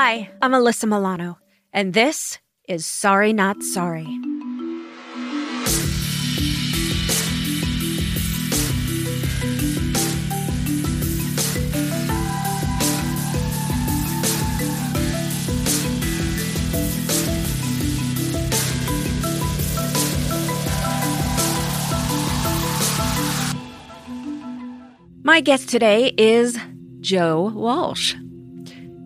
Hi, I'm Alyssa Milano, and this is Sorry Not Sorry. My guest today is Joe Walsh.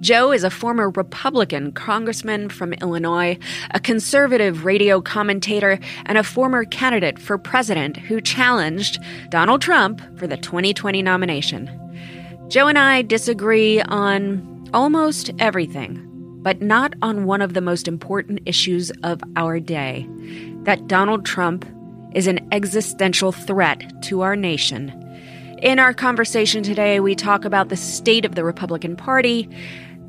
Joe is a former Republican congressman from Illinois, a conservative radio commentator, and a former candidate for president who challenged Donald Trump for the 2020 nomination. Joe and I disagree on almost everything, but not on one of the most important issues of our day that Donald Trump is an existential threat to our nation. In our conversation today, we talk about the state of the Republican Party,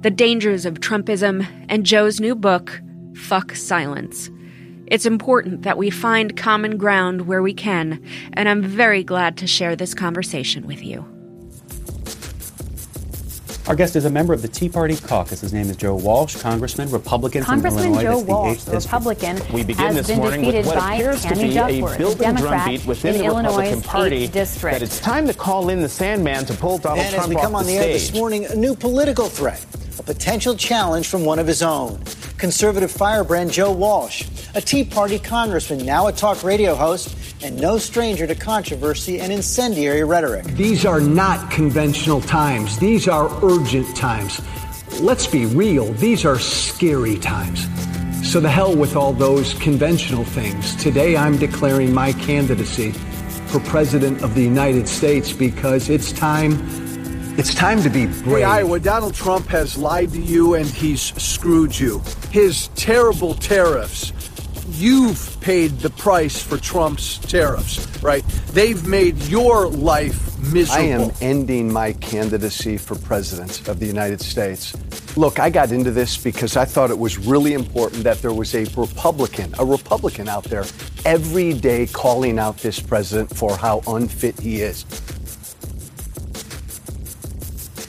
the dangers of Trumpism, and Joe's new book, Fuck Silence. It's important that we find common ground where we can, and I'm very glad to share this conversation with you. Our guest is a member of the Tea Party caucus. His name is Joe Walsh, Congressman, Republican Congressman from Illinois. Joe That's the Walsh, eighth. Republican, We begin has this been morning defeated with what by appears to be Duckworth, a building Democrat drumbeat within the Illinois' Republican Party district. that it's time to call in the Sandman to pull Donald And has Trump become off on the the air this morning a new political threat, a potential challenge from one of his own. Conservative firebrand Joe Walsh, a Tea Party congressman, now a talk radio host, and no stranger to controversy and incendiary rhetoric. These are not conventional times. These are urgent times. Let's be real, these are scary times. So, the hell with all those conventional things. Today, I'm declaring my candidacy for President of the United States because it's time. It's time to be brave. Hey, Iowa, Donald Trump has lied to you and he's screwed you. His terrible tariffs, you've paid the price for Trump's tariffs, right? They've made your life miserable. I am ending my candidacy for President of the United States. Look, I got into this because I thought it was really important that there was a Republican, a Republican out there every day calling out this president for how unfit he is.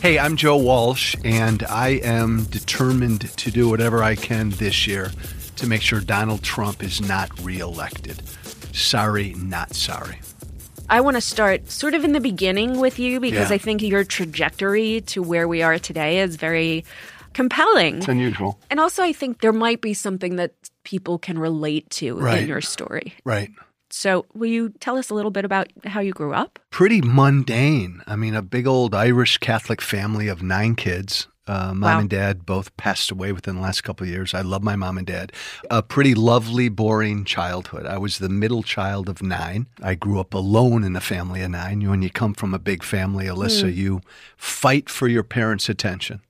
Hey, I'm Joe Walsh, and I am determined to do whatever I can this year to make sure Donald Trump is not reelected. Sorry, not sorry. I want to start sort of in the beginning with you because Yeah. I think your trajectory to where we are today is very compelling. It's unusual. And also, I think there might be something that people can relate to Right. in your story. Right. So, will you tell us a little bit about how you grew up? Pretty mundane. I mean, a big old Irish Catholic family of nine kids. Uh, mom Wow. and dad both passed away within the last couple of years. I love my mom and dad. A pretty lovely, boring childhood. I was the middle child of nine. I grew up alone in a family of nine. When you come from a big family, Alyssa, you fight for your parents' attention.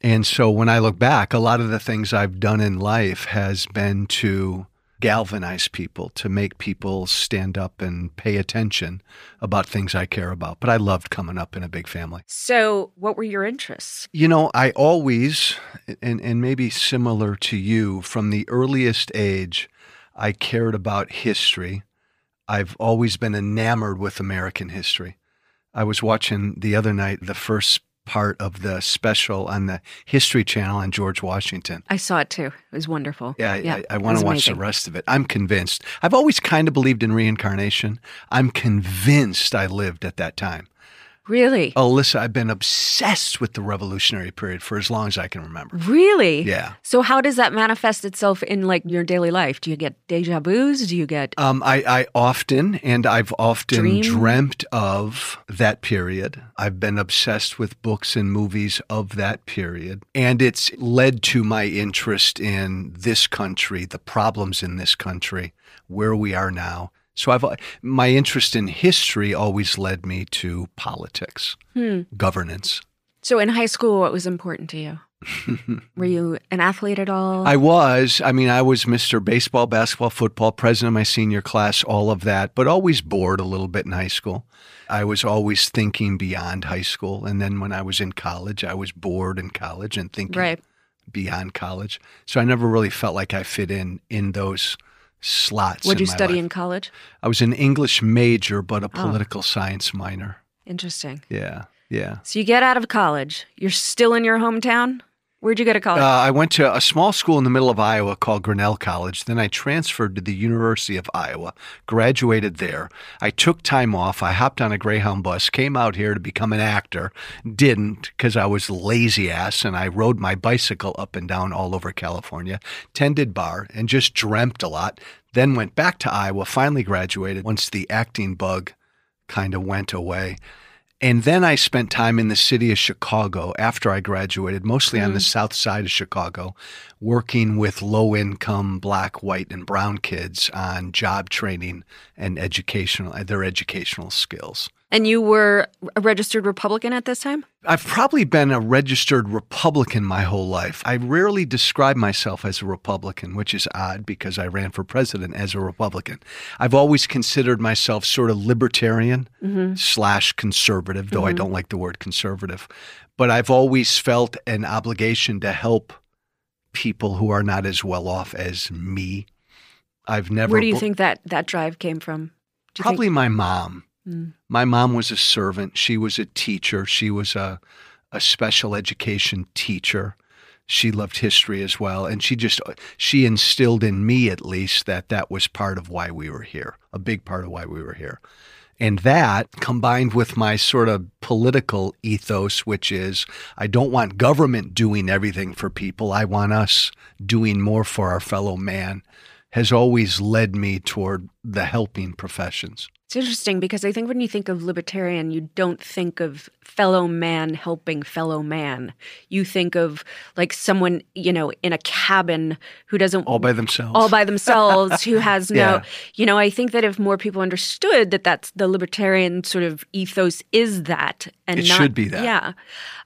And so when I look back, a lot of the things I've done in life has been to galvanize people, to make people stand up and pay attention about things I care about. But I loved coming up in a big family. So, what were your interests? You know, I always, and, and maybe similar to you, from the earliest age, I cared about history. I've always been enamored with American history. I was watching the other night the first part of the special on the History Channel on George Washington. I saw it too. It was wonderful. Yeah, I, I, I want to watch amazing. the rest of it. I'm convinced. I've always kind of believed in reincarnation. I'm convinced I lived at that time. Really? Alyssa, I've been obsessed with the Revolutionary period for as long as I can remember. Really? Yeah. So, how does that manifest itself in like your daily life? Do you get deja vu's? Do you get Um, I, I often, and I've often Dream? dreamt of that period. I've been obsessed with books and movies of that period. And it's led to my interest in this country, the problems in this country, where we are now, So I've my interest in history always led me to politics, hmm. governance. So in high school, what was important to you? Were you an athlete at all? I was. I mean, I was Mr. Baseball, basketball, football, president of my senior class, all of that, but always bored a little bit in high school. I was always thinking beyond high school. And then when I was in college, I was bored in college and thinking right. beyond college. So I never really felt like I fit in in those slots. What'd you my study life. in college? I was an English major, but a Oh. political science minor. Interesting. Yeah, yeah. So you get out of college. You're still in your hometown? Where'd you go to college? Uh, I went to a small school in the middle of Iowa called Grinnell College. Then I transferred to the University of Iowa, graduated there. I took time off. I hopped on a Greyhound bus, came out here to become an actor. Didn't because I was lazy ass and I rode my bicycle up and down all over California, tended bar, and just dreamt a lot. Then went back to Iowa, finally graduated once the acting bug kind of went away. And then I spent time in the city of Chicago after I graduated, mostly on the mm. south side of Chicago, working with low income black, white, and brown kids on job training and educational their educational skills. And you were a registered Republican at this time? I've probably been a registered Republican my whole life. I rarely describe myself as a Republican, which is odd because I ran for president as a Republican. I've always considered myself sort of libertarian mm-hmm. slash conservative, though I mm-hmm. don't like the word conservative. But I've always felt an obligation to help people who are not as well off as me. I've never. Where do you bo- think that that drive came from? Probably think- my mom. Mm. My mom was a servant. She was a teacher. She was a, a special education teacher. She loved history as well. And she just, she instilled in me at least that that was part of why we were here, a big part of why we were here. And that combined with my sort of political ethos, which is I don't want government doing everything for people. I want us doing more for our fellow man, has always led me toward the helping professions. It's interesting because I think when you think of libertarian, you don't think of fellow man helping fellow man. You think of like someone, you know, in a cabin who doesn't All by themselves. all by themselves who has no Yeah. you know i think that if more people understood that that's the libertarian sort of ethos is that and It not, should be that. yeah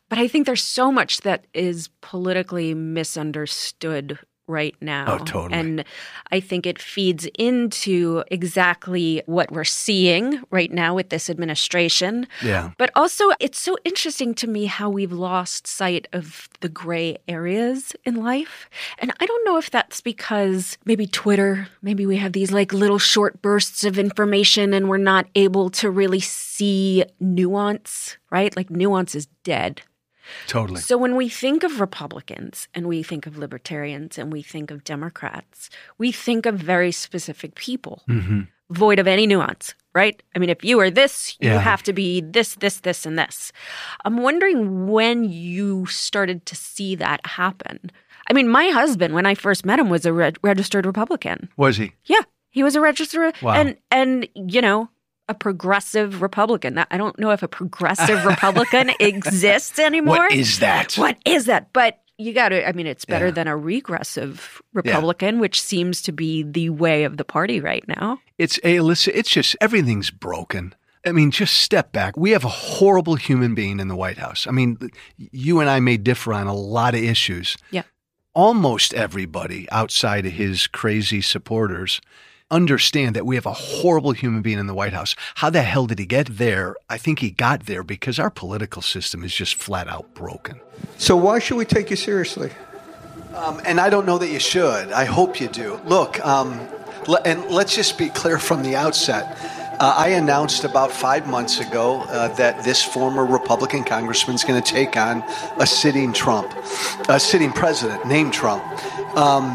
but i think there's so much that is politically misunderstood right now Oh, totally. and i think it feeds into exactly what we're seeing right now with this administration Yeah. but also, it's so interesting to me how we've lost sight of the gray areas in life. And I don't know if that's because maybe Twitter, maybe we have these like little short bursts of information and we're not able to really see nuance, right? Like nuance is dead. Totally. So when we think of Republicans and we think of libertarians and we think of Democrats, we think of very specific people, Mm-hmm. void of any nuance, right? I mean, if you are this, you Yeah. have to be this, this, this, and this. I'm wondering when you started to see that happen. I mean, my husband, when I first met him, was a reg- registered Republican. Was he? Yeah, he was a registered Wow. and and you know a progressive Republican. I don't know if a progressive Republican exists anymore. What is that? What is that? But you got to. I mean, it's better Yeah. than a regressive Republican, which seems to be the way of the party right now. It's a listen. It's just everything's broken. I mean, just step back. We have a horrible human being in the White House. I mean, you and I may differ on a lot of issues. Yeah. Almost everybody outside of his crazy supporters understand that we have a horrible human being in the White House. How the hell did he get there? I think he got there because our political system is just flat out broken. So why should we take you seriously? Um, and I don't know that you should. I hope you do. Look, um, le- and let's just be clear from the outset. Uh, I announced about five months ago uh, that this former Republican congressman is going to take on a sitting Trump, a sitting president named Trump. Um,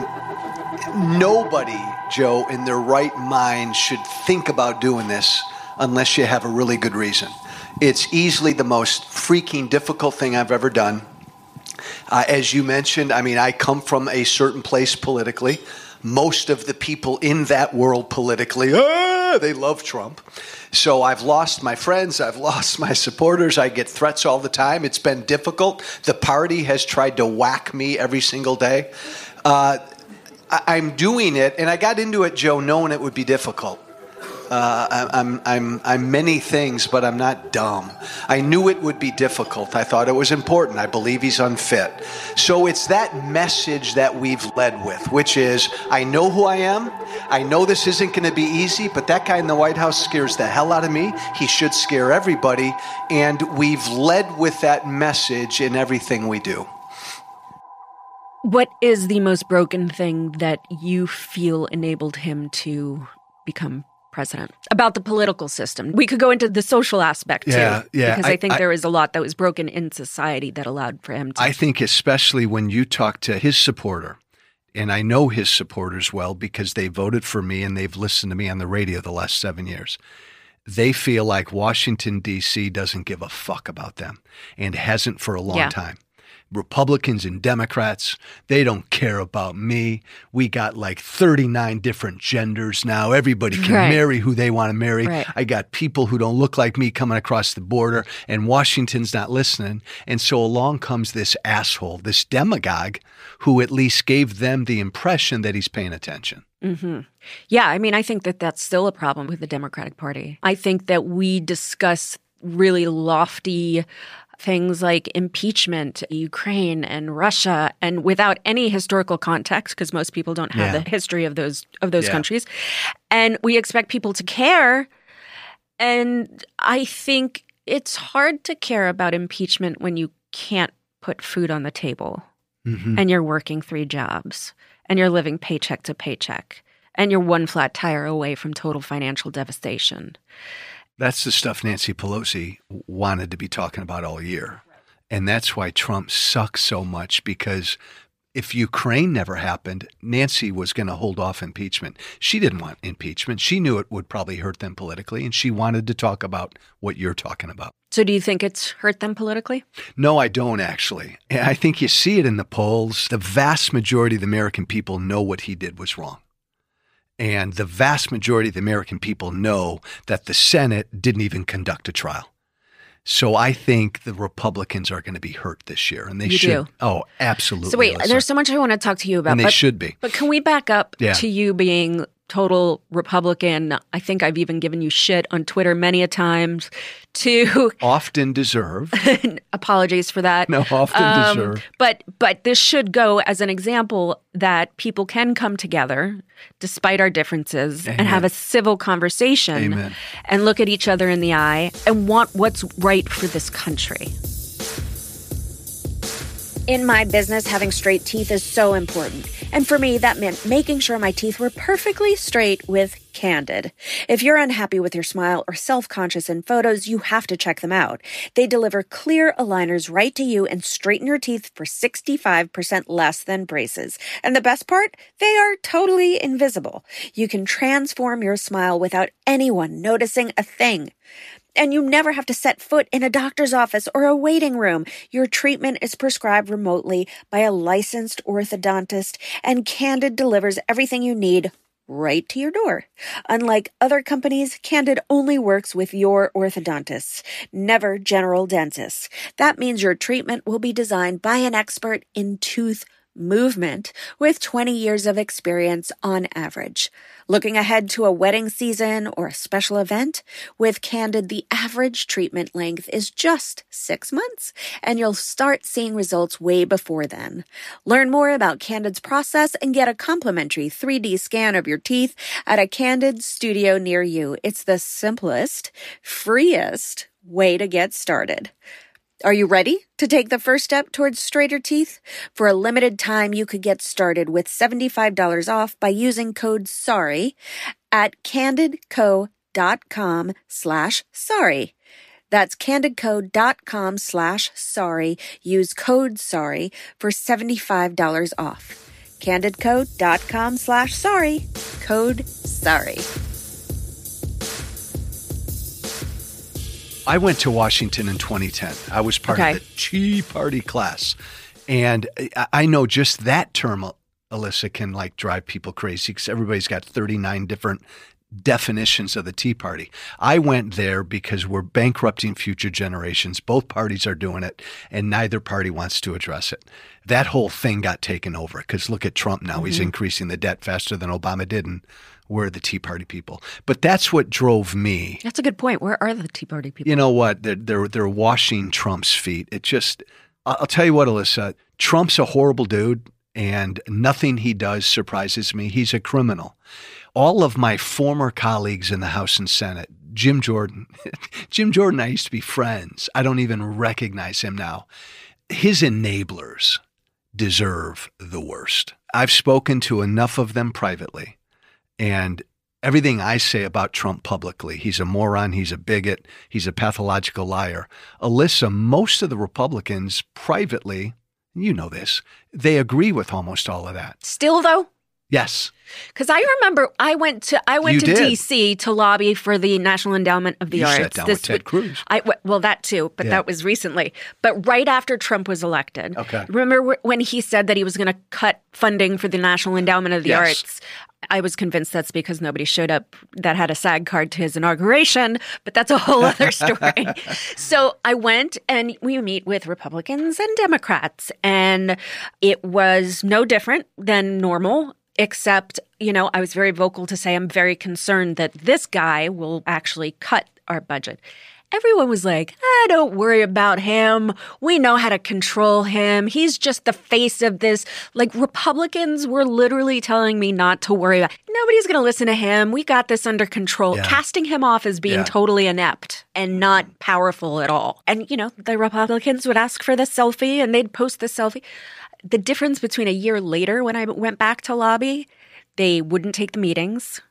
nobody, Joe, in their right mind should think about doing this unless you have a really good reason. It's easily the most freaking difficult thing I've ever done. Uh, as you mentioned, I mean, I come from a certain place politically. Most of the people in that world politically, ah, they love Trump. So I've lost my friends, I've lost my supporters, I get threats all the time. It's been difficult. The party has tried to whack me every single day. Uh, I- I'm doing it, and I got into it, Joe, knowing it would be difficult. Uh, I'm, I'm, I'm many things, but I'm not dumb. I knew it would be difficult. I thought it was important. I believe he's unfit. So it's that message that we've led with, which is I know who I am. I know this isn't going to be easy, but that guy in the White House scares the hell out of me. He should scare everybody. And we've led with that message in everything we do. What is the most broken thing that you feel enabled him to become president? About the political system. We could go into the social aspect Yeah, too. yeah, Because I, I- think I- there is a lot that was broken in society that allowed for him to. I think especially when you talk to his supporter, and I know his supporters well because they voted for me and they've listened to me on the radio the last seven years. They feel like Washington, D.C. doesn't give a fuck about them and hasn't for a long Yeah. time. Republicans and Democrats, they don't care about me. We got like 39 different genders now. Everybody can Right. marry who they want to marry. Right. I got people who don't look like me coming across the border, and Washington's not listening. And so along comes this asshole, this demagogue, who at least gave them the impression that he's paying attention. hmm Yeah, I mean, I think that that's still a problem with the Democratic Party. I think that we discuss really lofty things like impeachment, Ukraine, and Russia, and without any historical context, because most people don't have Yeah. the history of those of those Yeah. countries, and we expect people to care. And I think it's hard to care about impeachment when you can't put food on the table Mhm. and you're working three jobs and you're living paycheck to paycheck and you're one flat tire away from total financial devastation. That's the stuff Nancy Pelosi wanted to be talking about all year. And that's why Trump sucks so much because if Ukraine never happened, Nancy was going to hold off impeachment. She didn't want impeachment. She knew it would probably hurt them politically, and she wanted to talk about what you're talking about. So, do you think it's hurt them politically? No, I don't actually. I think you see it in the polls. The vast majority of the American people know what he did was wrong. And the vast majority of the American people know that the Senate didn't even conduct a trial. So I think the Republicans are going to be hurt this year, and they You should. do? Oh, absolutely. So, wait, Alyssa. there's so much I want to talk to you about. And they but, should be. But can we back up Yeah. to you being total Republican? I think I've even given you shit on Twitter many a times. To often deserve. apologies for that. No, often Um, deserve. But but this should go as an example that people can come together despite our differences and have a civil conversation Amen. and look at each other in the eye and want what's right for this country. In my business, having straight teeth is so important. And for me, that meant making sure my teeth were perfectly straight with Candid. If you're unhappy with your smile or self conscious in photos, you have to check them out. They deliver clear aligners right to you and straighten your teeth for 65% less than braces. And the best part? They are totally invisible. You can transform your smile without anyone noticing a thing. And you never have to set foot in a doctor's office or a waiting room. Your treatment is prescribed remotely by a licensed orthodontist, and Candid delivers everything you need right to your door. Unlike other companies, Candid only works with your orthodontists, never general dentists. That means your treatment will be designed by an expert in tooth movement with 20 years of experience on average. Looking ahead to a wedding season or a special event? With Candid, the average treatment length is just six months, and you'll start seeing results way before then. Learn more about Candid's process and get a complimentary 3D scan of your teeth at a Candid studio near you. It's the simplest, freest way to get started. Are you ready to take the first step towards straighter teeth? For a limited time, you could get started with $75 off by using code SORRY at candidco.com slash sorry. That's candidco.com slash sorry. Use code SORRY for $75 off. candidco.com slash sorry. Code SORRY. I went to Washington in 2010. I was part Okay. of the Tea Party class. And I- know just that term, Alyssa, can like drive people crazy because everybody's got 39 different definitions of the Tea Party. I went there because we're bankrupting future generations. Both parties are doing it, and neither party wants to address it. That whole thing got taken over because look at Trump now. Mm-hmm. He's increasing the debt faster than Obama did, and we're the Tea Party people. But that's what drove me. That's a good point. Where are the Tea Party people? You know what? They're, they're, they're washing Trump's feet. It just, I'll tell you what, Alyssa, Trump's a horrible dude, and nothing he does surprises me. He's a criminal all of my former colleagues in the House and Senate, Jim Jordan, Jim Jordan, I used to be friends. I don't even recognize him now. His enablers deserve the worst. I've spoken to enough of them privately, and everything I say about Trump publicly, he's a moron, he's a bigot, he's a pathological liar. Alyssa, most of the Republicans privately, you know this, they agree with almost all of that. Still, though? Yes. Because I remember I went to I went You to did. DC to lobby for the National Endowment of the You Arts. sat down with Ted Cruz. I well that too, but Yeah. that was recently. But right after Trump was elected. Okay. Remember when he said that he was going to cut funding for the National Endowment of the Yes. Arts? I was convinced that's because nobody showed up that had a SAG card to his inauguration, but that's a whole other story. so I went and we meet with Republicans and Democrats, and it was no different than normal except you know i was very vocal to say i'm very concerned that this guy will actually cut our budget. Everyone was like ah, don't worry about him. We know how to control him. He's just the face of this. Like republicans were literally telling me not to worry about nobody's going to listen to him. We got this under control. Yeah. casting him off as being Yeah. totally inept and not powerful at all. And you know the republicans would ask for the selfie and they'd post the selfie the difference between a year later when I went back to lobby, they wouldn't take the meetings.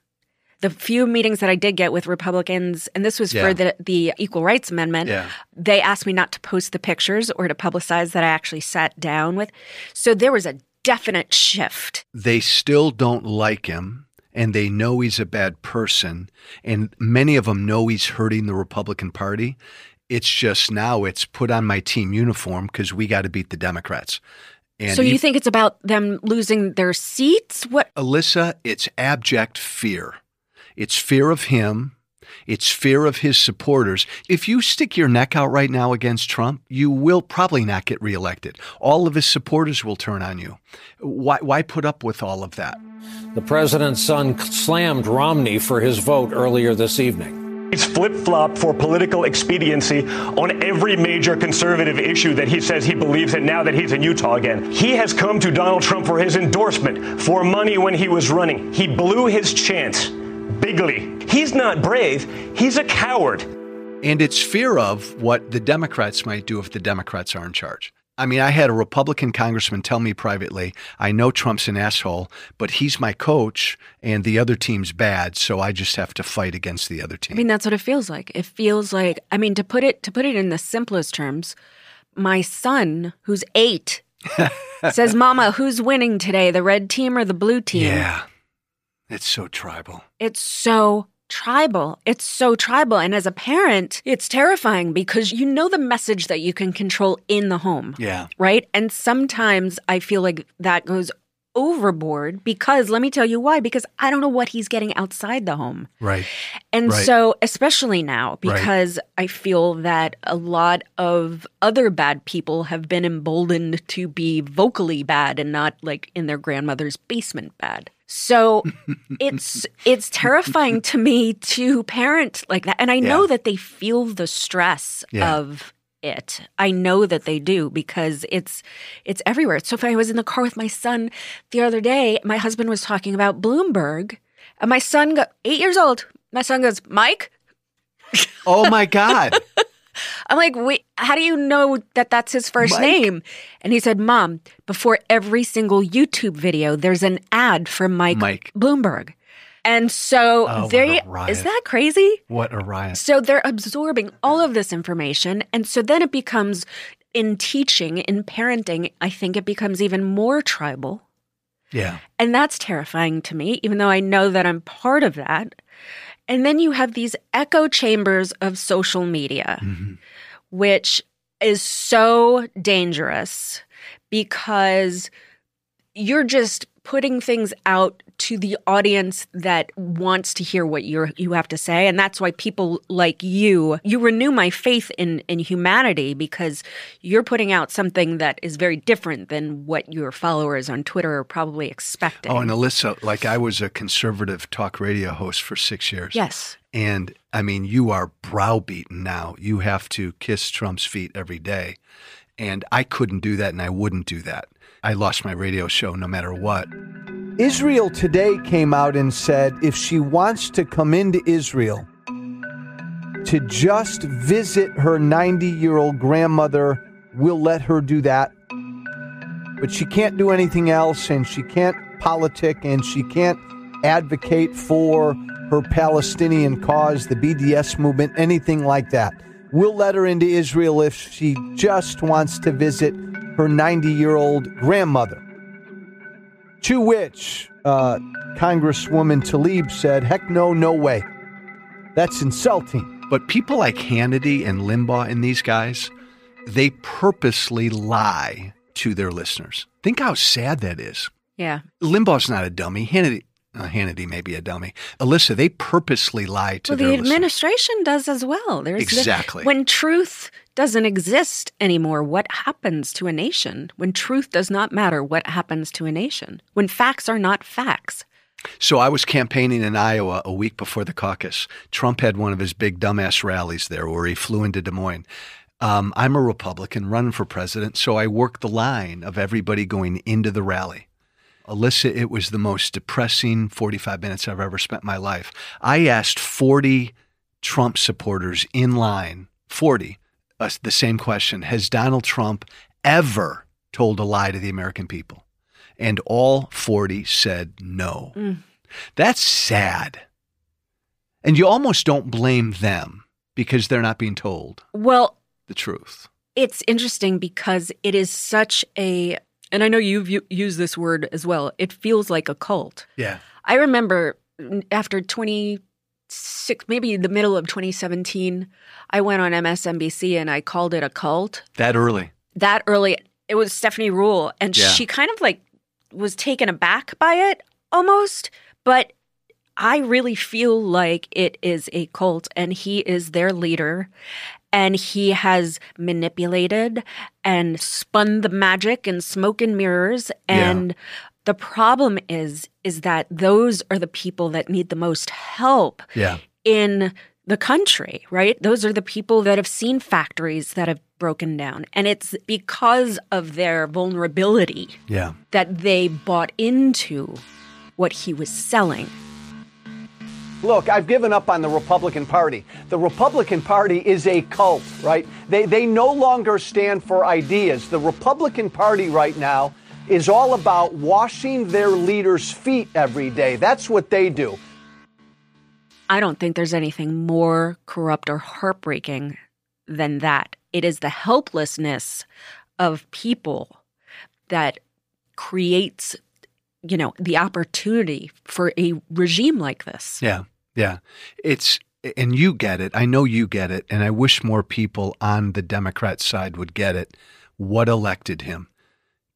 The few meetings that I did get with Republicans, and this was Yeah. for the, the Equal Rights Amendment, Yeah. they asked me not to post the pictures or to publicize that I actually sat down with. So there was a definite shift. They still don't like him and they know he's a bad person and many of them know he's hurting the Republican Party. It's just now it's put on my team uniform because we got to beat the Democrats. And so you e- think it's about them losing their seats? What? Alyssa, it's abject fear. It's fear of him. It's fear of his supporters. If you stick your neck out right now against Trump, you will probably not get reelected. All of his supporters will turn on you. Why, why put up with all of that? The president's son slammed Romney for his vote earlier this evening. Flip flopped for political expediency on every major conservative issue that he says he believes in now that he's in Utah again. He has come to Donald Trump for his endorsement, for money when he was running. He blew his chance bigly. He's not brave, he's a coward. And it's fear of what the Democrats might do if the Democrats are in charge. I mean, I had a Republican congressman tell me privately, I know Trump's an asshole, but he's my coach and the other team's bad, so I just have to fight against the other team. I mean, that's what it feels like. It feels like, I mean, to put it to put it in the simplest terms, my son, who's eight, says, "Mama, who's winning today, the red team or the blue team?" yeah. It's so tribal. It's so tribal. It's so tribal. And as a parent, it's terrifying because you know the message that you can control in the home. Yeah. Right. And sometimes I feel like that goes overboard because let me tell you why. Because I don't know what he's getting outside the home. Right. And Right. so, especially now, Right. because I feel that a lot of other bad people have been emboldened to be vocally bad and not like in their grandmother's basement bad. So it's it's terrifying to me to parent like that. And I know that they feel the stress Yeah. of it. I know that they do because it's it's everywhere. So if I was in the car with my son the other day, my husband was talking about Bloomberg, and my son got eight years old. My son goes, Mike. Oh my God. I'm like, wait, how do you know that that's his first Mike? name? And he said, Mom, before every single YouTube video, there's an ad for Mike, Mike. Bloomberg. And so Oh, they is that crazy? what a riot. So they're absorbing all of this information. And so then it becomes in teaching, in parenting, I think it becomes even more tribal. Yeah. And that's terrifying to me, even though I know that I'm part of that. And then you have these echo chambers of social media, mm-hmm. which is so dangerous because you're just putting things out to the audience that wants to hear what you you have to say and that's why people like you you renew my faith in in humanity because you're putting out something that is very different than what your followers on Twitter are probably expecting. Oh, and Alyssa, like I was a conservative talk radio host for 6 years. Yes. And I mean, you are browbeaten now. You have to kiss Trump's feet every day. And I couldn't do that and I wouldn't do that. I lost my radio show no matter what. Israel today came out and said if she wants to come into Israel to just visit her 90 year old grandmother, we'll let her do that. But she can't do anything else, and she can't politic, and she can't advocate for her Palestinian cause, the BDS movement, anything like that. We'll let her into Israel if she just wants to visit her 90 year old grandmother. To which uh, Congresswoman Tlaib said, heck no, no way. That's insulting. But people like Hannity and Limbaugh and these guys, they purposely lie to their listeners. Think how sad that is. Yeah. Limbaugh's not a dummy. Hannity, uh, Hannity may be a dummy. Alyssa, they purposely lie to well, the listeners. administration does as well. There's the- Exactly. when truth doesn't exist anymore, what happens to a nation? When truth does not matter, what happens to a nation? When facts are not facts. So I was campaigning in Iowa a week before the caucus. Trump had one of his big dumbass rallies there where he flew into Des Moines. Um, I'm a Republican running for president, so I worked the line of everybody going into the rally. Alyssa, it was the most depressing 45 minutes I've ever spent in my life. I asked 40 Trump supporters in line, 40, uh, the same question Has Donald Trump ever told a lie to the American people? And all 40 said no. Mm. That's sad. And you almost don't blame them because they're not being told Well, the truth. it's interesting because it is such a, and I know you've u- used this word as well, it feels like a cult. Yeah. I remember after 26, maybe the middle of 2017, I went on MSNBC and I called it a cult. That early. That early, it was Stephanie Ruhle, and Yeah. she kind of like was taken aback by it almost, but I really feel like it is a cult and he is their leader and he has manipulated and spun the magic and smoke and mirrors and the problem is is that those are the people that need the most help Yeah. in the country, right? Those are the people that have seen factories that have broken down. And it's because of their vulnerability Yeah. that they bought into what he was selling. Look, I've given up on the Republican Party. The Republican Party is a cult, right? They, they no longer stand for ideas. The Republican Party right now is all about washing their leaders' feet every day. That's what they do. I don't think there's anything more corrupt or heartbreaking than that. It is the helplessness of people that creates, you know, the opportunity for a regime like this. Yeah. Yeah. It's, and you get it. I know you get it. And I wish more people on the Democrat side would get it. What elected him?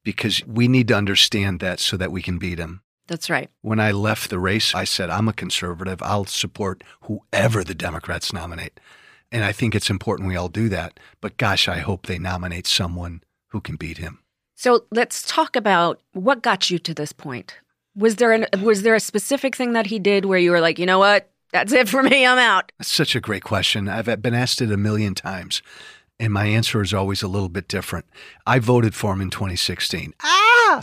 Because we need to understand that so that we can beat him. That's right. When I left the race, I said, I'm a conservative. I'll support whoever the Democrats nominate. And I think it's important we all do that. But gosh, I hope they nominate someone who can beat him. So let's talk about what got you to this point. Was there an, was there a specific thing that he did where you were like, you know what, that's it for me, I'm out. That's such a great question. I've been asked it a million times, and my answer is always a little bit different. I voted for him in 2016. Ah!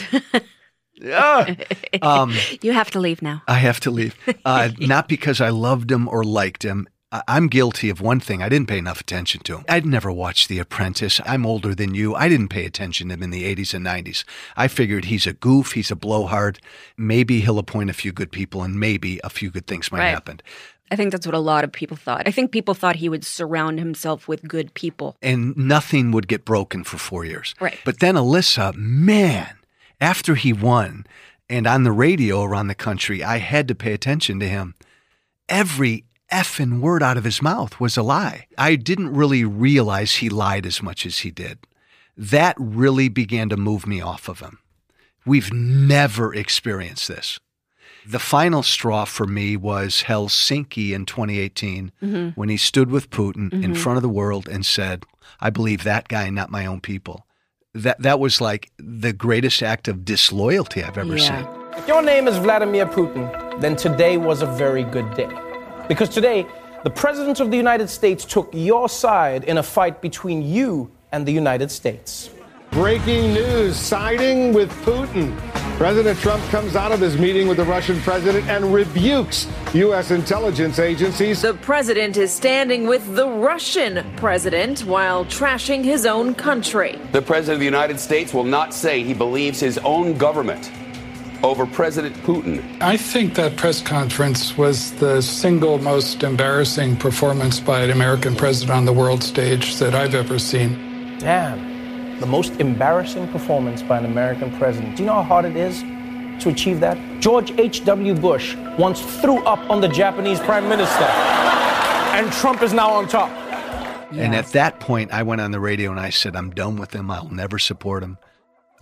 yeah. Um, you have to leave now. I have to leave. Uh, not because I loved him or liked him. I'm guilty of one thing. I didn't pay enough attention to him. I'd never watched The Apprentice. I'm older than you. I didn't pay attention to him in the 80s and 90s. I figured he's a goof, he's a blowhard. Maybe he'll appoint a few good people, and maybe a few good things might Right. happen. I think that's what a lot of people thought. I think people thought he would surround himself with good people. and nothing would get broken for four years. Right. But then Alyssa, man, after he won and on the radio around the country, I had to pay attention to him. Every effing word out of his mouth was a lie. I didn't really realize he lied as much as he did. That really began to move me off of him. We've never experienced this. The final straw for me was Helsinki in 2018 Mm-hmm. when he stood with Putin in front of the world and said, I believe that guy, not my own people. That, that was like the greatest act of disloyalty I've ever Yeah. seen. If your name is Vladimir Putin, then today was a very good day. Because today, the President of the United States took your side in a fight between you and the United States. Breaking news siding with Putin. President Trump comes out of his meeting with the Russian president and rebukes U.S. intelligence agencies. The president is standing with the Russian president while trashing his own country. The President of the United States will not say he believes his own government over President Putin. I think that press conference was the single most embarrassing performance by an American president on the world stage that I've ever seen. Damn. The most embarrassing performance by an American president. Do you know how hard it is to achieve that? George H.W. Bush once threw up on the Japanese prime minister. And Trump is now on top. And at that point, I went on the radio and I said, I'm done with him. I'll never support him.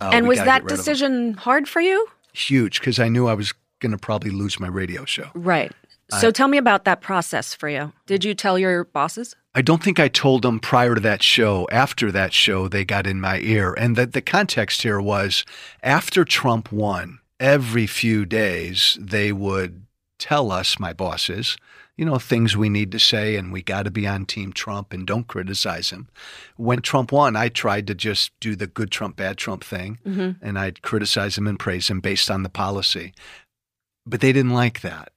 Uh, and was that get rid of him." decision hard for you? Huge? Because I knew I was going to probably lose my radio show. Right. So I- tell me about that process for you. Did you tell your bosses? I don't think I told them prior to that show. After that show, they got in my ear. And the, the context here was after Trump won, every few days, they would tell us, my bosses, you know, things we need to say, and we got to be on Team Trump and don't criticize him. When Trump won, I tried to just do the good Trump, bad Trump thing, Mhm. and I'd criticize him and praise him based on the policy. But they didn't like that.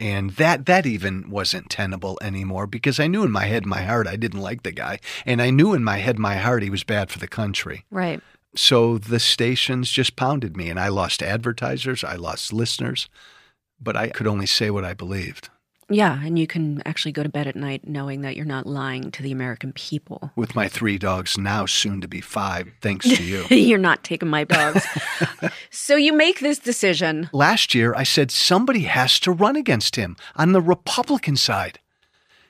And that that even wasn't tenable anymore because I knew in my head, my heart, I didn't like the guy, and I knew in my head, my heart, he was bad for the country. Right. So the stations just pounded me, and I lost advertisers, I lost listeners, but I could only say what I believed. Yeah, and you can actually go to bed at night knowing that you're not lying to the American people. With my three dogs, now soon to be five, thanks to you. you're not taking my dogs. so you make this decision. Last year, I said somebody has to run against him on the Republican side.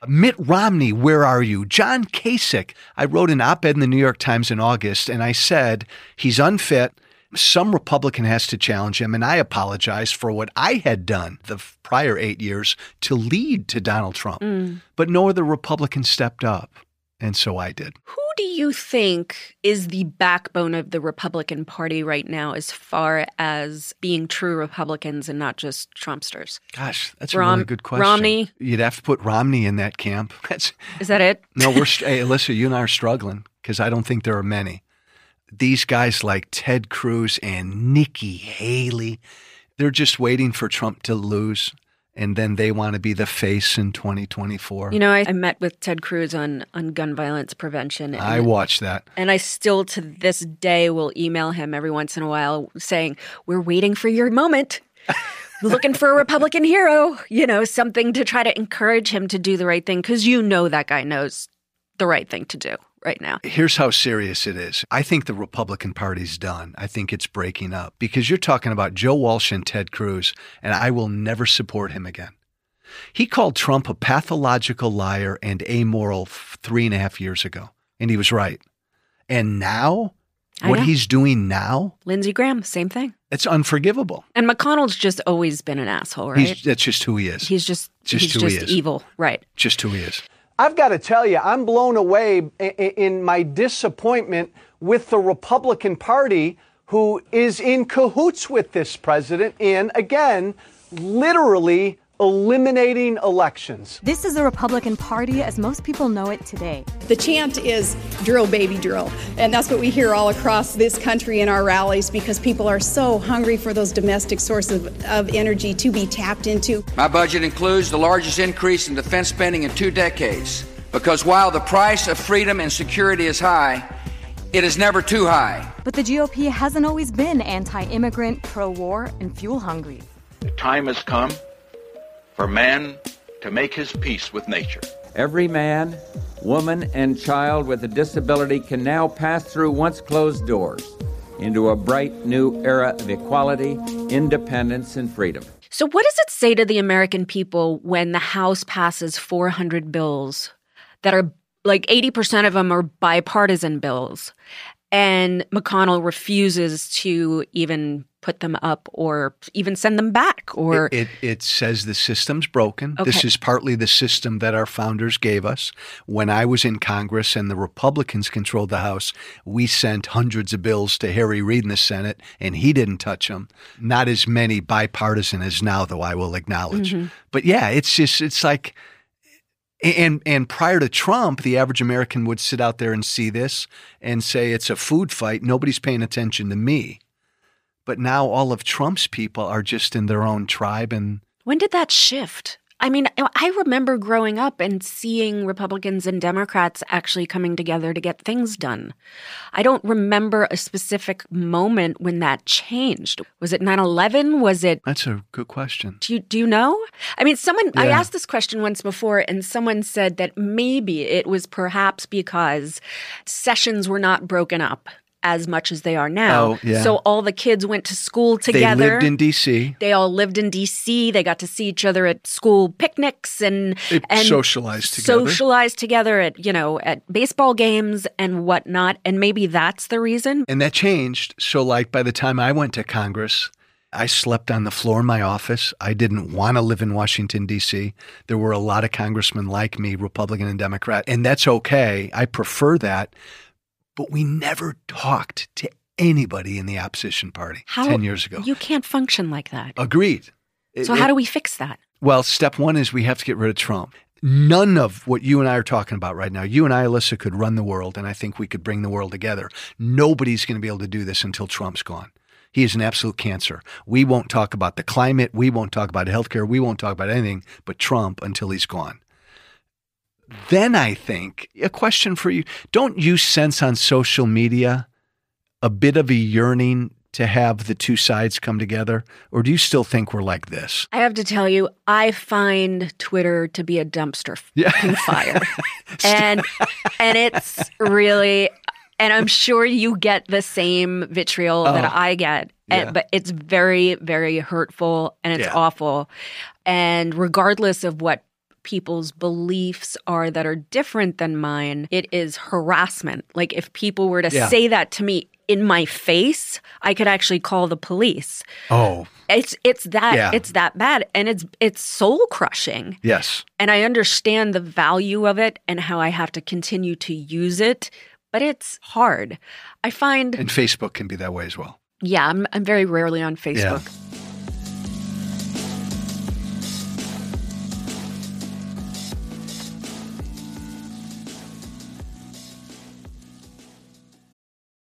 Mitt Romney, where are you? John Kasich. I wrote an op ed in the New York Times in August, and I said he's unfit. Some Republican has to challenge him, and I apologize for what I had done the prior eight years to lead to Donald Trump. Mm. But no other Republican stepped up, and so I did. Who do you think is the backbone of the Republican Party right now as far as being true Republicans and not just Trumpsters? Gosh, that's a really good question. Romney? You'd have to put Romney in that camp. That's Is that it? No, we're hey, Alyssa, you and I are struggling because I don't think there are many. These guys like Ted Cruz and Nikki Haley, they're just waiting for Trump to lose, and then they want to be the face in 2024. You know, I, I met with Ted Cruz on, on gun violence prevention. And, I watched that. And I still to this day will email him every once in a while saying, We're waiting for your moment. Looking for a Republican hero, you know, something to try to encourage him to do the right thing because you know that guy knows the right thing to do right now. Here's how serious it is. I think the Republican Party's done. I think it's breaking up because you're talking about Joe Walsh and Ted Cruz, and I will never support him again. He called Trump a pathological liar and amoral three and a half years ago, and he was right. And now, what he's doing now, Lindsey Graham, same thing. it's unforgivable. And McConnell's just always been an asshole, right? He's, that's just who he is. He's just Just he's who he is. evil, right? just who he is. I've got to tell you, I'm blown away in my disappointment with the Republican Party, who is in cahoots with this president in, again, literally eliminating elections. This is the Republican Party as most people know it today. The chant is drill, baby, drill. And that's what we hear all across this country in our rallies because people are so hungry for those domestic sources of, of energy to be tapped into. My budget includes the largest increase in defense spending in two decades. Because while the price of freedom and security is high, it is never too high. But the GOP hasn't always been anti immigrant, pro war, and fuel hungry. The time has come for man to make his peace with nature. Every man, woman, and child with a disability can now pass through once closed doors into a bright new era of equality, independence, and freedom. So, what does it say to the American people when the House passes 400 bills that are like 80% of them are bipartisan bills? And McConnell refuses to even put them up or even send them back or it, it, it says the system's broken. This is partly the system that our founders gave us. When I was in Congress and the Republicans controlled the House, we sent hundreds of bills to Harry Reid in the Senate, and he didn't touch them. Not as many bipartisan as now, though I will acknowledge. Mhm. But yeah, it's just it's like and and prior to Trump, the average American would sit out there and see this and say it's a food fight. Nobody's paying attention to me. But now all of Trump's people are just in their own tribe and When did that shift? I mean, I remember growing up and seeing Republicans and Democrats actually coming together to get things done. I don't remember a specific moment when that changed. Was it 9 11? Was it. that's a good question. Do you, do you know? I mean, someone, I asked this question once before, and someone said that maybe it was perhaps because sessions were not broken up as much as they are now. Oh, yeah. So all the kids went to school together. They lived in D.C. They all lived in DC. They got to see each other at school picnics and They and socialized together. Socialized together at you know at baseball games and whatnot. And maybe that's the reason. And that changed. So, like, by the time I went to Congress, I slept on the floor in my office. I didn't want to live in Washington, D.C. There were a lot of congressmen like me, Republican and Democrat, and that's okay. I prefer that. But we never talked to anybody in the opposition party How 10 years ago. you can't function like that. Agreed. So It- how do we fix that? Well, step one is we have to get rid of Trump. None of what you and I are talking about right now, you and I, Alyssa, could run the world, and I think we could bring the world together. Nobody's going to be able to do this until Trump's gone. He is an absolute cancer. We won't talk about the climate. We won't talk about healthcare. We won't talk about anything but Trump until he's gone. Then I think a question for you don't you sense on social media a bit of a yearning to have the two sides come together? Or do you still think we're like this? I have to tell you, I find Twitter to be a dumpster Yeah. fire, and and it's really, and I'm sure you get the same vitriol that Oh, I get, eh, and, but it's very very hurtful and it's Yeah. awful, and regardless of what people's beliefs are that are different than mine, it is harassment. Like if people were to Yeah. say that to me in my face, I could actually call the police. Oh, It's it's that Yeah. it's that bad and it's it's soul crushing. yes. And I understand the value of it and how I have to continue to use it, but it's hard. I find And Facebook can be that way as well. yeah, I'm I'm very rarely on Facebook.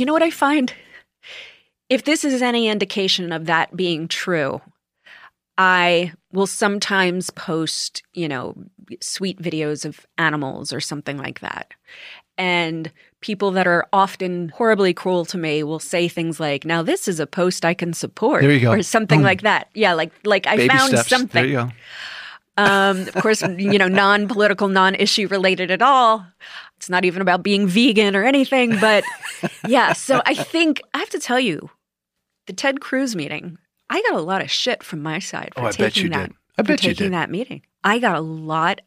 You know what I find? If this is any indication of that being true, I will sometimes post, you know, sweet videos of animals or something like that. And people that are often horribly cruel to me will say things like, "Now this is a post I can support," There you go. or something Boom. like that. Yeah, like like I Baby found steps. something. There you go. Um, of course, you know, non-political, non-issue related at all. It's not even about being vegan or anything, but yeah. So I think I have to tell you, the Ted Cruz meeting, I got a lot of shit from my side for Oh, I bet taking you that. did. I bet you did. that meeting. I got a lot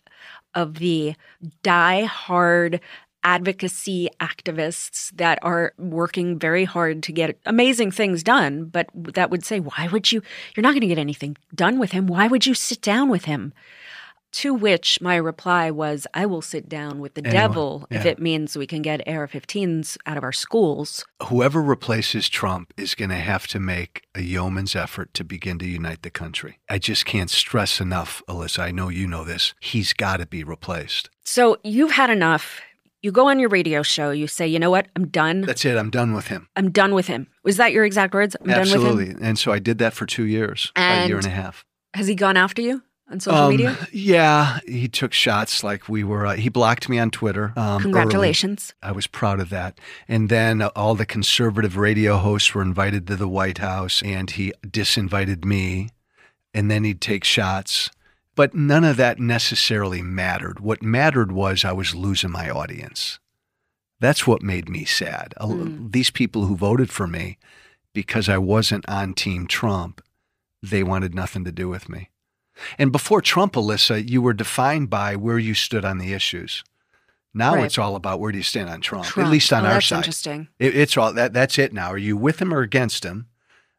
of the die-hard advocacy activists that are working very hard to get amazing things done, but that would say, why would you? You're not going to get anything done with him. Why would you sit down with him? To which my reply was, I will sit down with the Anyone, devil if it means we can get AR 15s out of our schools. Whoever replaces Trump is going to have to make a yeoman's effort to begin to unite the country. I just can't stress enough, Alyssa. I know you know this. He's got to be replaced. So you've had enough. You go on your radio show, you say, you know what, I'm done. That's it. I'm done with him. I'm done with him. Was that your exact words? I'm Absolutely. done with him. And so I did that for two years, and a year and a half. Has he gone after you on social Um, media? Yeah, he took shots like we were. Uh, he blocked me on Twitter. Um, Congratulations. early. I was proud of that. And then uh, all the conservative radio hosts were invited to the White House, and he disinvited me. And then he'd take shots. But none of that necessarily mattered. What mattered was I was losing my audience. That's what made me sad. A- mm. These people who voted for me because I wasn't on Team Trump, they wanted nothing to do with me. And before Trump, Alyssa, you were defined by where you stood on the issues. Now Right. it's all about where do you stand on Trump, Trump. at least on Oh, our that's side. interesting. It, it's all that. That's it now. Are you with him or against him?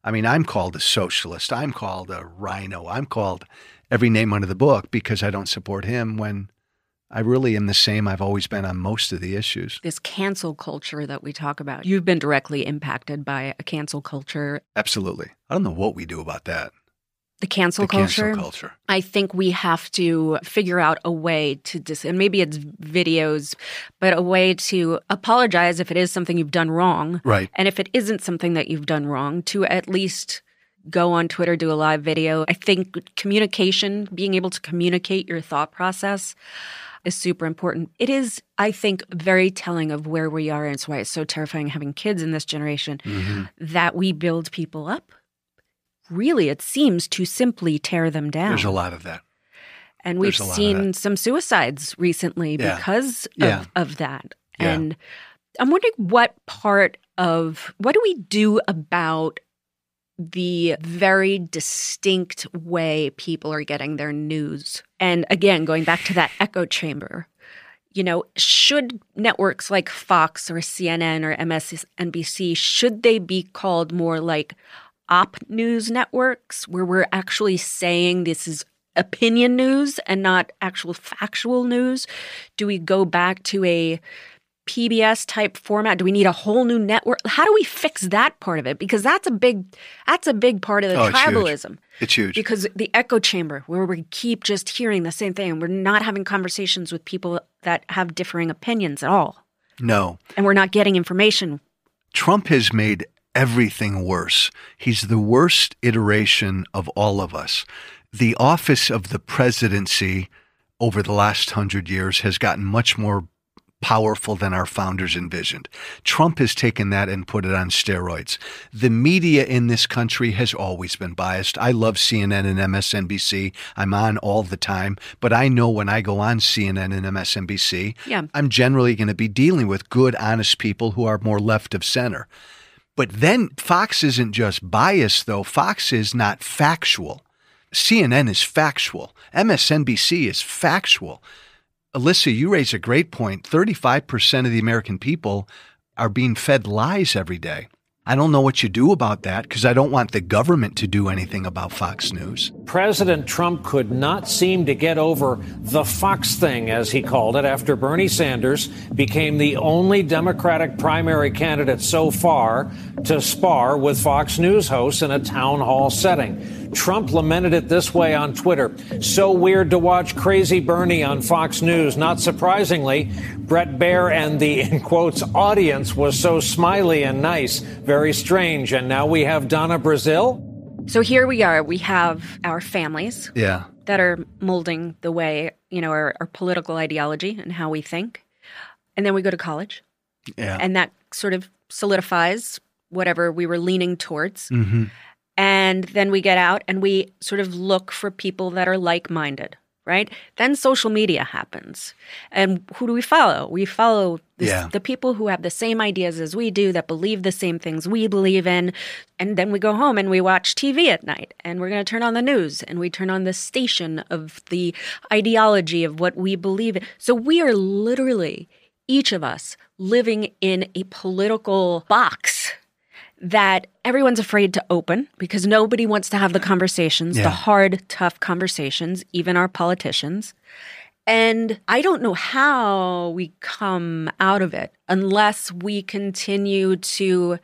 I mean, I'm called a socialist. I'm called a RINO. I'm called every name under the book because I don't support him. When I really am the same. I've always been on most of the issues. This cancel culture that we talk about. You've been directly impacted by a cancel culture. Absolutely. I don't know what we do about that. The cancel The cancel culture. culture. I think we have to figure out a way to dis- and maybe it's videos, but a way to apologize if it is something you've done wrong. Right. And if it isn't something that you've done wrong, to at least go on Twitter, do a live video. I think communication, being able to communicate your thought process is super important. It is, I think, very telling of where we are, and it's why it's so terrifying having kids in this generation Mm-hmm. that we build people up. Really, it seems to simply tear them down. There's a lot of that. And we've There's a lot of seen some suicides recently Yeah. because Yeah. of, of that. Yeah. And I'm wondering what part of what do we do about the very distinct way people are getting their news? And again, going back to that echo chamber, you know, should networks like Fox or CNN or MSNBC should they be called more like op news networks where we're actually saying this is opinion news and not actual factual news? Do we go back to a PBS type format? Do we need a whole new network? How do we fix that part of it? Because that's a big that's a big part of the Oh, it's huge. tribalism. It's huge. Because the echo chamber, where we keep just hearing the same thing, and we're not having conversations with people that have differing opinions at all, No. and we're not getting information. Trump has made everything worse. He's the worst iteration of all of us. The office of the presidency over the last hundred years has gotten much more powerful than our founders envisioned. Trump has taken that and put it on steroids. The media in this country has always been biased. I love CNN and MSNBC. I'm on all the time, but I know when I go on CNN and MSNBC, Yeah. I'm generally going to be dealing with good, honest people who are more left of center. But then Fox isn't just biased, though. Fox is not factual. CNN is factual. MSNBC is factual. Alyssa, you raise a great point. 35% of the American people are being fed lies every day. I don't know what you do about that because I don't want the government to do anything about Fox News. President Trump could not seem to get over the Fox thing, as he called it, after Bernie Sanders became the only Democratic primary candidate so far to spar with Fox News hosts in a town hall setting. Trump lamented it this way on Twitter. So weird to watch crazy Bernie on Fox News. Not surprisingly, Bret Baier and the, in quotes, audience was so smiley and nice. Very strange. And now we have Donna Brazile. So here we are. We have our families Yeah. that are molding the way, you know, our, our political ideology and how we think. And then we go to college. Yeah. And that sort of solidifies whatever we were leaning towards. Mm-hmm. And then we get out and we sort of look for people that are like minded, right? Then social media happens. And who do we follow? We follow this, Yeah. the people who have the same ideas as we do, that believe the same things we believe in. And then we go home and we watch TV at night and we're going to turn on the news and we turn on the station of the ideology of what we believe in. So we are literally, each of us, living in a political box that everyone's afraid to open because nobody wants to have the conversations, Yeah. the hard, tough conversations, even our politicians. And I don't know how we come out of it unless we continue to,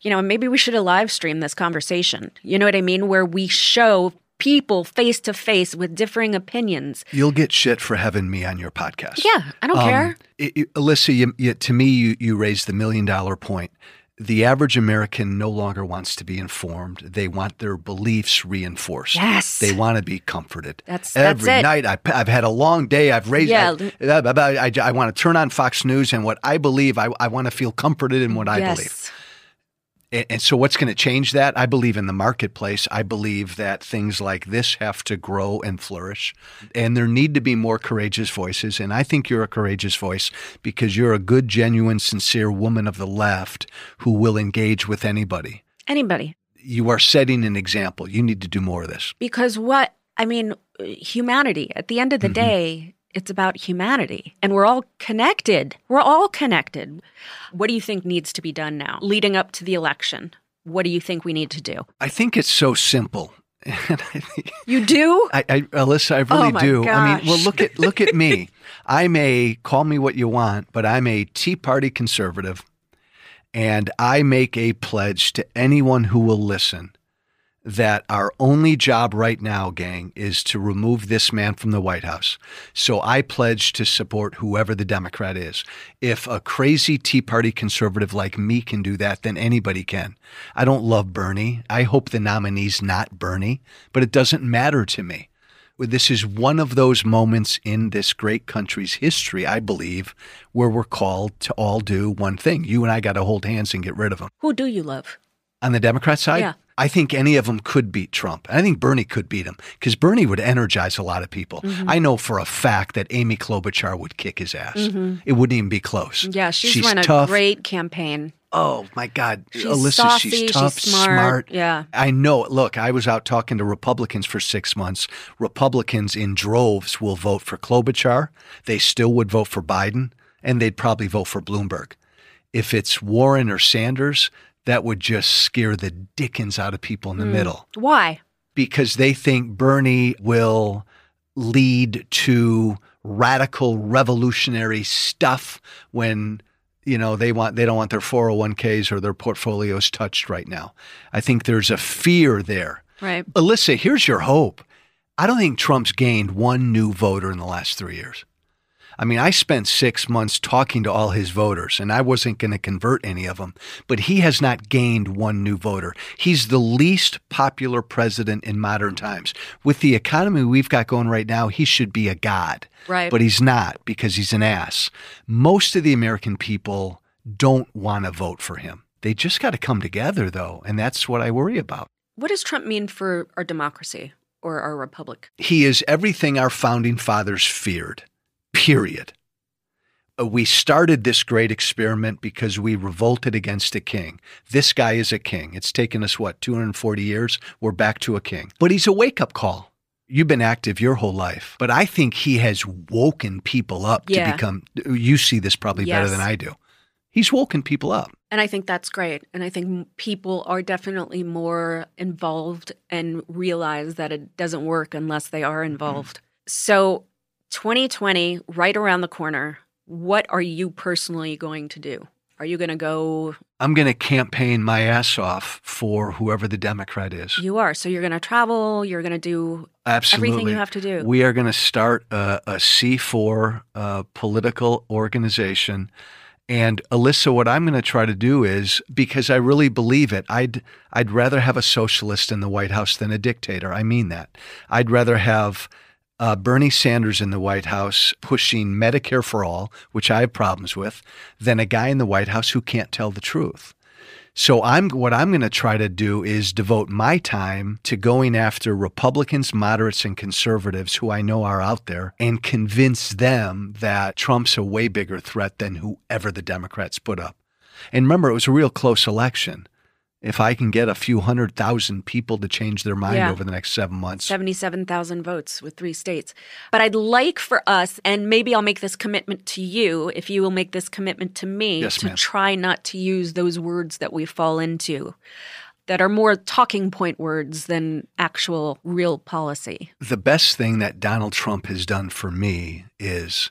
you know, maybe we should have live stream this conversation. You know what I mean? Where we show people face to face with differing opinions. You'll get shit for having me on your podcast. Yeah, I don't Um, care. it- it- Alyssa, you, you, to me, you, you raised the million dollar point. The average American no longer wants to be informed. They want their beliefs reinforced. Yes. They want to be comforted. That's- Every that's night I, I've had a long day. I've raised, Yeah. I, I, I, I want to turn on Fox News and what I believe, I, I want to feel comforted in what I Yes. believe. And, and so, what's going to change that? I believe in the marketplace. I believe that things like this have to grow and flourish. And there need to be more courageous voices. And I think you're a courageous voice because you're a good, genuine, sincere woman of the left who will engage with anybody. Anybody. You are setting an example. You need to do more of this. Because what, I mean, humanity, at the end of the Mm-hmm. day, it's about humanity. And we're all connected. We're all connected. What do you think needs to be done now, leading up to the election? What do you think we need to do? I think it's so simple. You do? I, I Alyssa, I oh really Oh my do. I mean, well, look at look at me. I'm a call me what you want, but I'm a Tea Party conservative, and I make a pledge to anyone who will listen that our only job right now, gang, is to remove this man from the White House. So I pledge to support whoever the Democrat is. If a crazy Tea Party conservative like me can do that, then anybody can. I don't love Bernie. I hope the nominee's not Bernie, but it doesn't matter to me. This is one of those moments in this great country's history, I believe, where we're called to all do one thing. You and I got to hold hands and get rid of him. Who do you love? On the Democrat side, Yeah. I think any of them could beat Trump. And I think Bernie could beat him because Bernie would energize a lot of people. Mhm. I know for a fact that Amy Klobuchar would kick his ass. Mhm. It wouldn't even be close. Yeah, she's, run a tough. great campaign. Oh my God, She's Alyssa, she's she's tough, smart. Yeah. I know. Look, I was out talking to Republicans for six months. Republicans in droves will vote for Klobuchar. They still would vote for Biden, and they'd probably vote for Bloomberg. If it's Warren or Sanders, that would just scare the dickens out of people in the Hmm. middle Why? because they think Bernie will lead to radical revolutionary stuff when you know they want they don't want their 401ks or their portfolios touched right now. I think there's a fear there. Right. Alyssa, here's your hope. I don't think Trump's gained one new voter in the last 3 years. I mean, I spent six months talking to all his voters, and I wasn't going to convert any of them, but he has not gained one new voter. He's the least popular president in modern times. With the economy we've got going right now, he should be a god. Right. But he's not because he's an ass. Most of the American people don't want to vote for him. They just got to come together, though, and that's what I worry about. What does Trump mean for our democracy or our republic? He is everything our founding fathers feared, period. Uh, We started this great experiment because we revolted against a king. This guy is a king. It's taken us, what, 240 years? We're back to a king. But he's a wake up call. You've been active your whole life, but I think he has woken people up Yeah. to become. You see this probably better than I do. He's woken people up. And I think that's great. And I think people are definitely more involved and realize that it doesn't work unless they are involved. So, 2020, right around the corner, what are you personally going to do? Are you going to go? I'm going to campaign my ass off for whoever the Democrat is. You are. So, you're going to travel, you're going to do Absolutely. everything you have to do. We are going to start a, a C4 uh, political organization. And Alyssa, what I'm going to try to do is because I really believe it, I'd I'd rather have a socialist in the White House than a dictator. I mean that. I'd rather have uh, Bernie Sanders in the White House pushing Medicare for all, which I have problems with, than a guy in the White House who can't tell the truth. So I'm what I'm going to try to do is devote my time to going after Republicans, moderates and conservatives who I know are out there and convince them that Trump's a way bigger threat than whoever the Democrats put up. And remember it was a real close election. If I can get a few hundred thousand people to change their mind Yeah. over the next 7 months. 77,000 votes with three states. But I'd like for us, and maybe I'll make this commitment to you, if you will make this commitment to me, Yes, to ma'am. try not to use those words that we fall into that are more talking point words than actual real policy. the best thing that Donald Trump has done for me is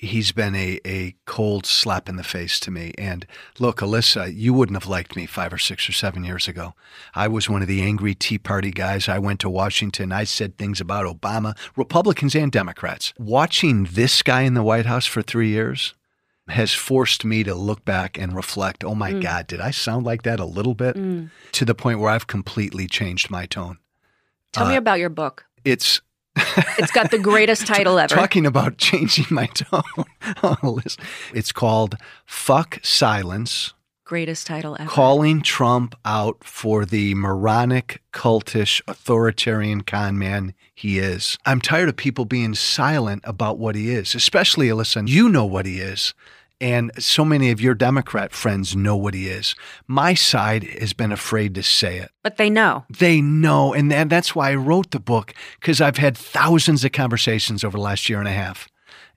he's been a, a cold slap in the face to me. And look, Alyssa, you wouldn't have liked me five or six or seven years ago. I was one of the angry Tea Party guys. I went to Washington. I said things about Obama, Republicans and Democrats. Watching this guy in the White House for three years has forced me to look back and reflect oh my Mm. God, did I sound like that a little bit? Mm. To the point where I've completely changed my tone. Tell me Uh, about your book. It's It's got the greatest title ever. Talking about changing my tone. It's called Fuck Silence greatest title ever. Calling Trump out for the moronic, cultish, authoritarian con man he is. I'm tired of people being silent about what he is, especially, Alyssa, you know what he is. And so many of your Democrat friends know what he is. My side has been afraid to say it. But they know. They know. And that's why I wrote the book, because I've had thousands of conversations over the last year and a half.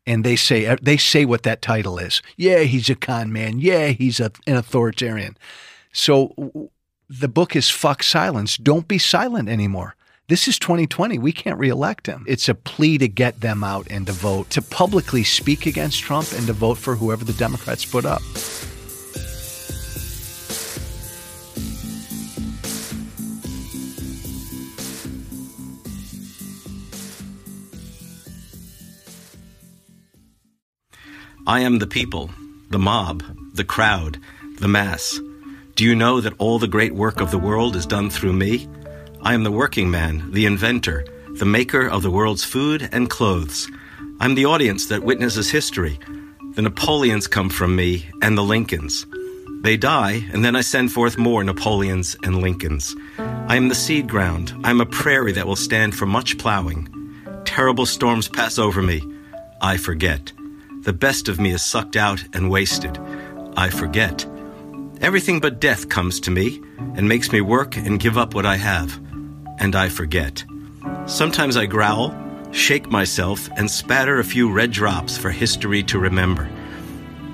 And they say uh, they say what that title is. Yeah, he's a con man. Yeah, he's a, an authoritarian. So the book is fuck silence. Don't be silent anymore. This is 2020. We can't reelect him. It's a plea to get them out and to vote, to publicly speak against Trump and to vote for whoever the Democrats put up. I am the people, the mob, the crowd, the mass. Do you know that all the great work of the world is done through me? I am the working man, the inventor, the maker of the world's food and clothes. I'm the audience that witnesses history. The Napoleons come from me, and the Lincolns. They die, and then I send forth more Napoleons and Lincolns. I am the seed ground. I am a prairie that will stand for much plowing. Terrible storms pass over me. I forget. The best of me is sucked out and wasted. I forget. Everything but death comes to me and makes me work and give up what I have. And I forget. Sometimes I growl, shake myself, and spatter a few red drops for history to remember.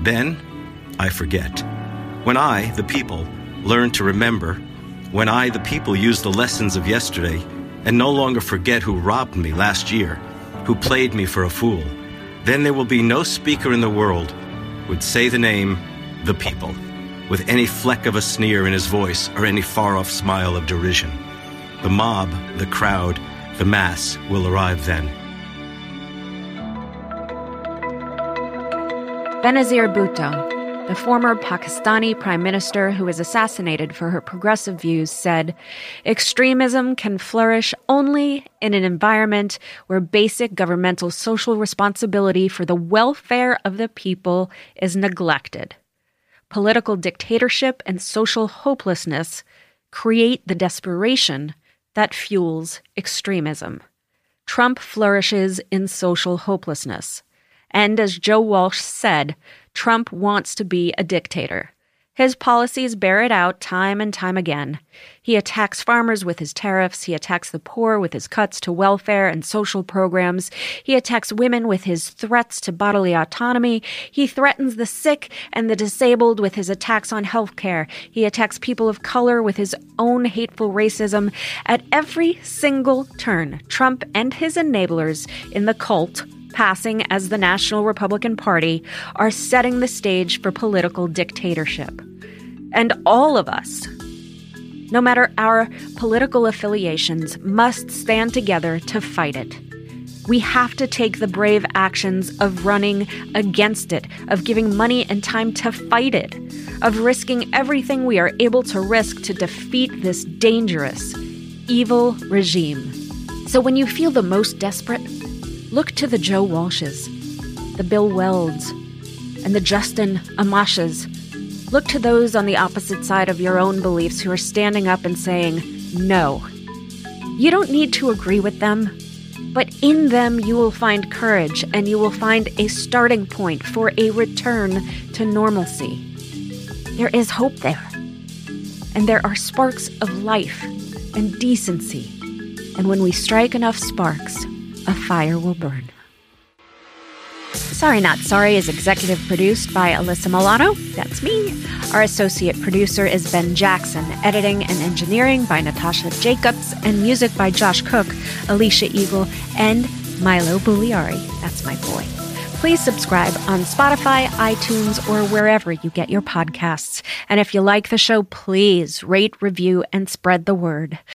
Then I forget. When I, the people, learn to remember, when I, the people, use the lessons of yesterday and no longer forget who robbed me last year, who played me for a fool, then there will be no speaker in the world would say the name the people with any fleck of a sneer in his voice or any far off smile of derision. The mob, the crowd, the mass will arrive then. Benazir Bhutto, the former Pakistani prime minister who was assassinated for her progressive views, said extremism can flourish only in an environment where basic governmental social responsibility for the welfare of the people is neglected. Political dictatorship and social hopelessness create the desperation that fuels extremism. Trump flourishes in social hopelessness. And as Joe Walsh said, Trump wants to be a dictator. His policies bear it out time and time again. He attacks farmers with his tariffs. He attacks the poor with his cuts to welfare and social programs. He attacks women with his threats to bodily autonomy. He threatens the sick and the disabled with his attacks on health care. He attacks people of color with his own hateful racism. At every single turn, Trump and his enablers in the cult passing as the National Republican Party are setting the stage for political dictatorship. And all of us, no matter our political affiliations, must stand together to fight it. We have to take the brave actions of running against it, of giving money and time to fight it, of risking everything we are able to risk to defeat this dangerous, evil regime. So when you feel the most desperate, look to the Joe Walshes, the Bill Welds, and the Justin Amashes. Look to those on the opposite side of your own beliefs who are standing up and saying, no. You don't need to agree with them, but in them you will find courage and you will find a starting point for a return to normalcy. There is hope there, and there are sparks of life and decency. And when we strike enough sparks, a fire will burn. Sorry Not Sorry is executive produced by Alyssa Milano. That's me. Our associate producer is Ben Jackson. Editing and engineering by Natasha Jacobs. And music by Josh Cook, Alicia Eagle, and Milo Bugliari. That's my boy. Please subscribe on Spotify, iTunes, or wherever you get your podcasts. And if you like the show, please rate, review, and spread the word.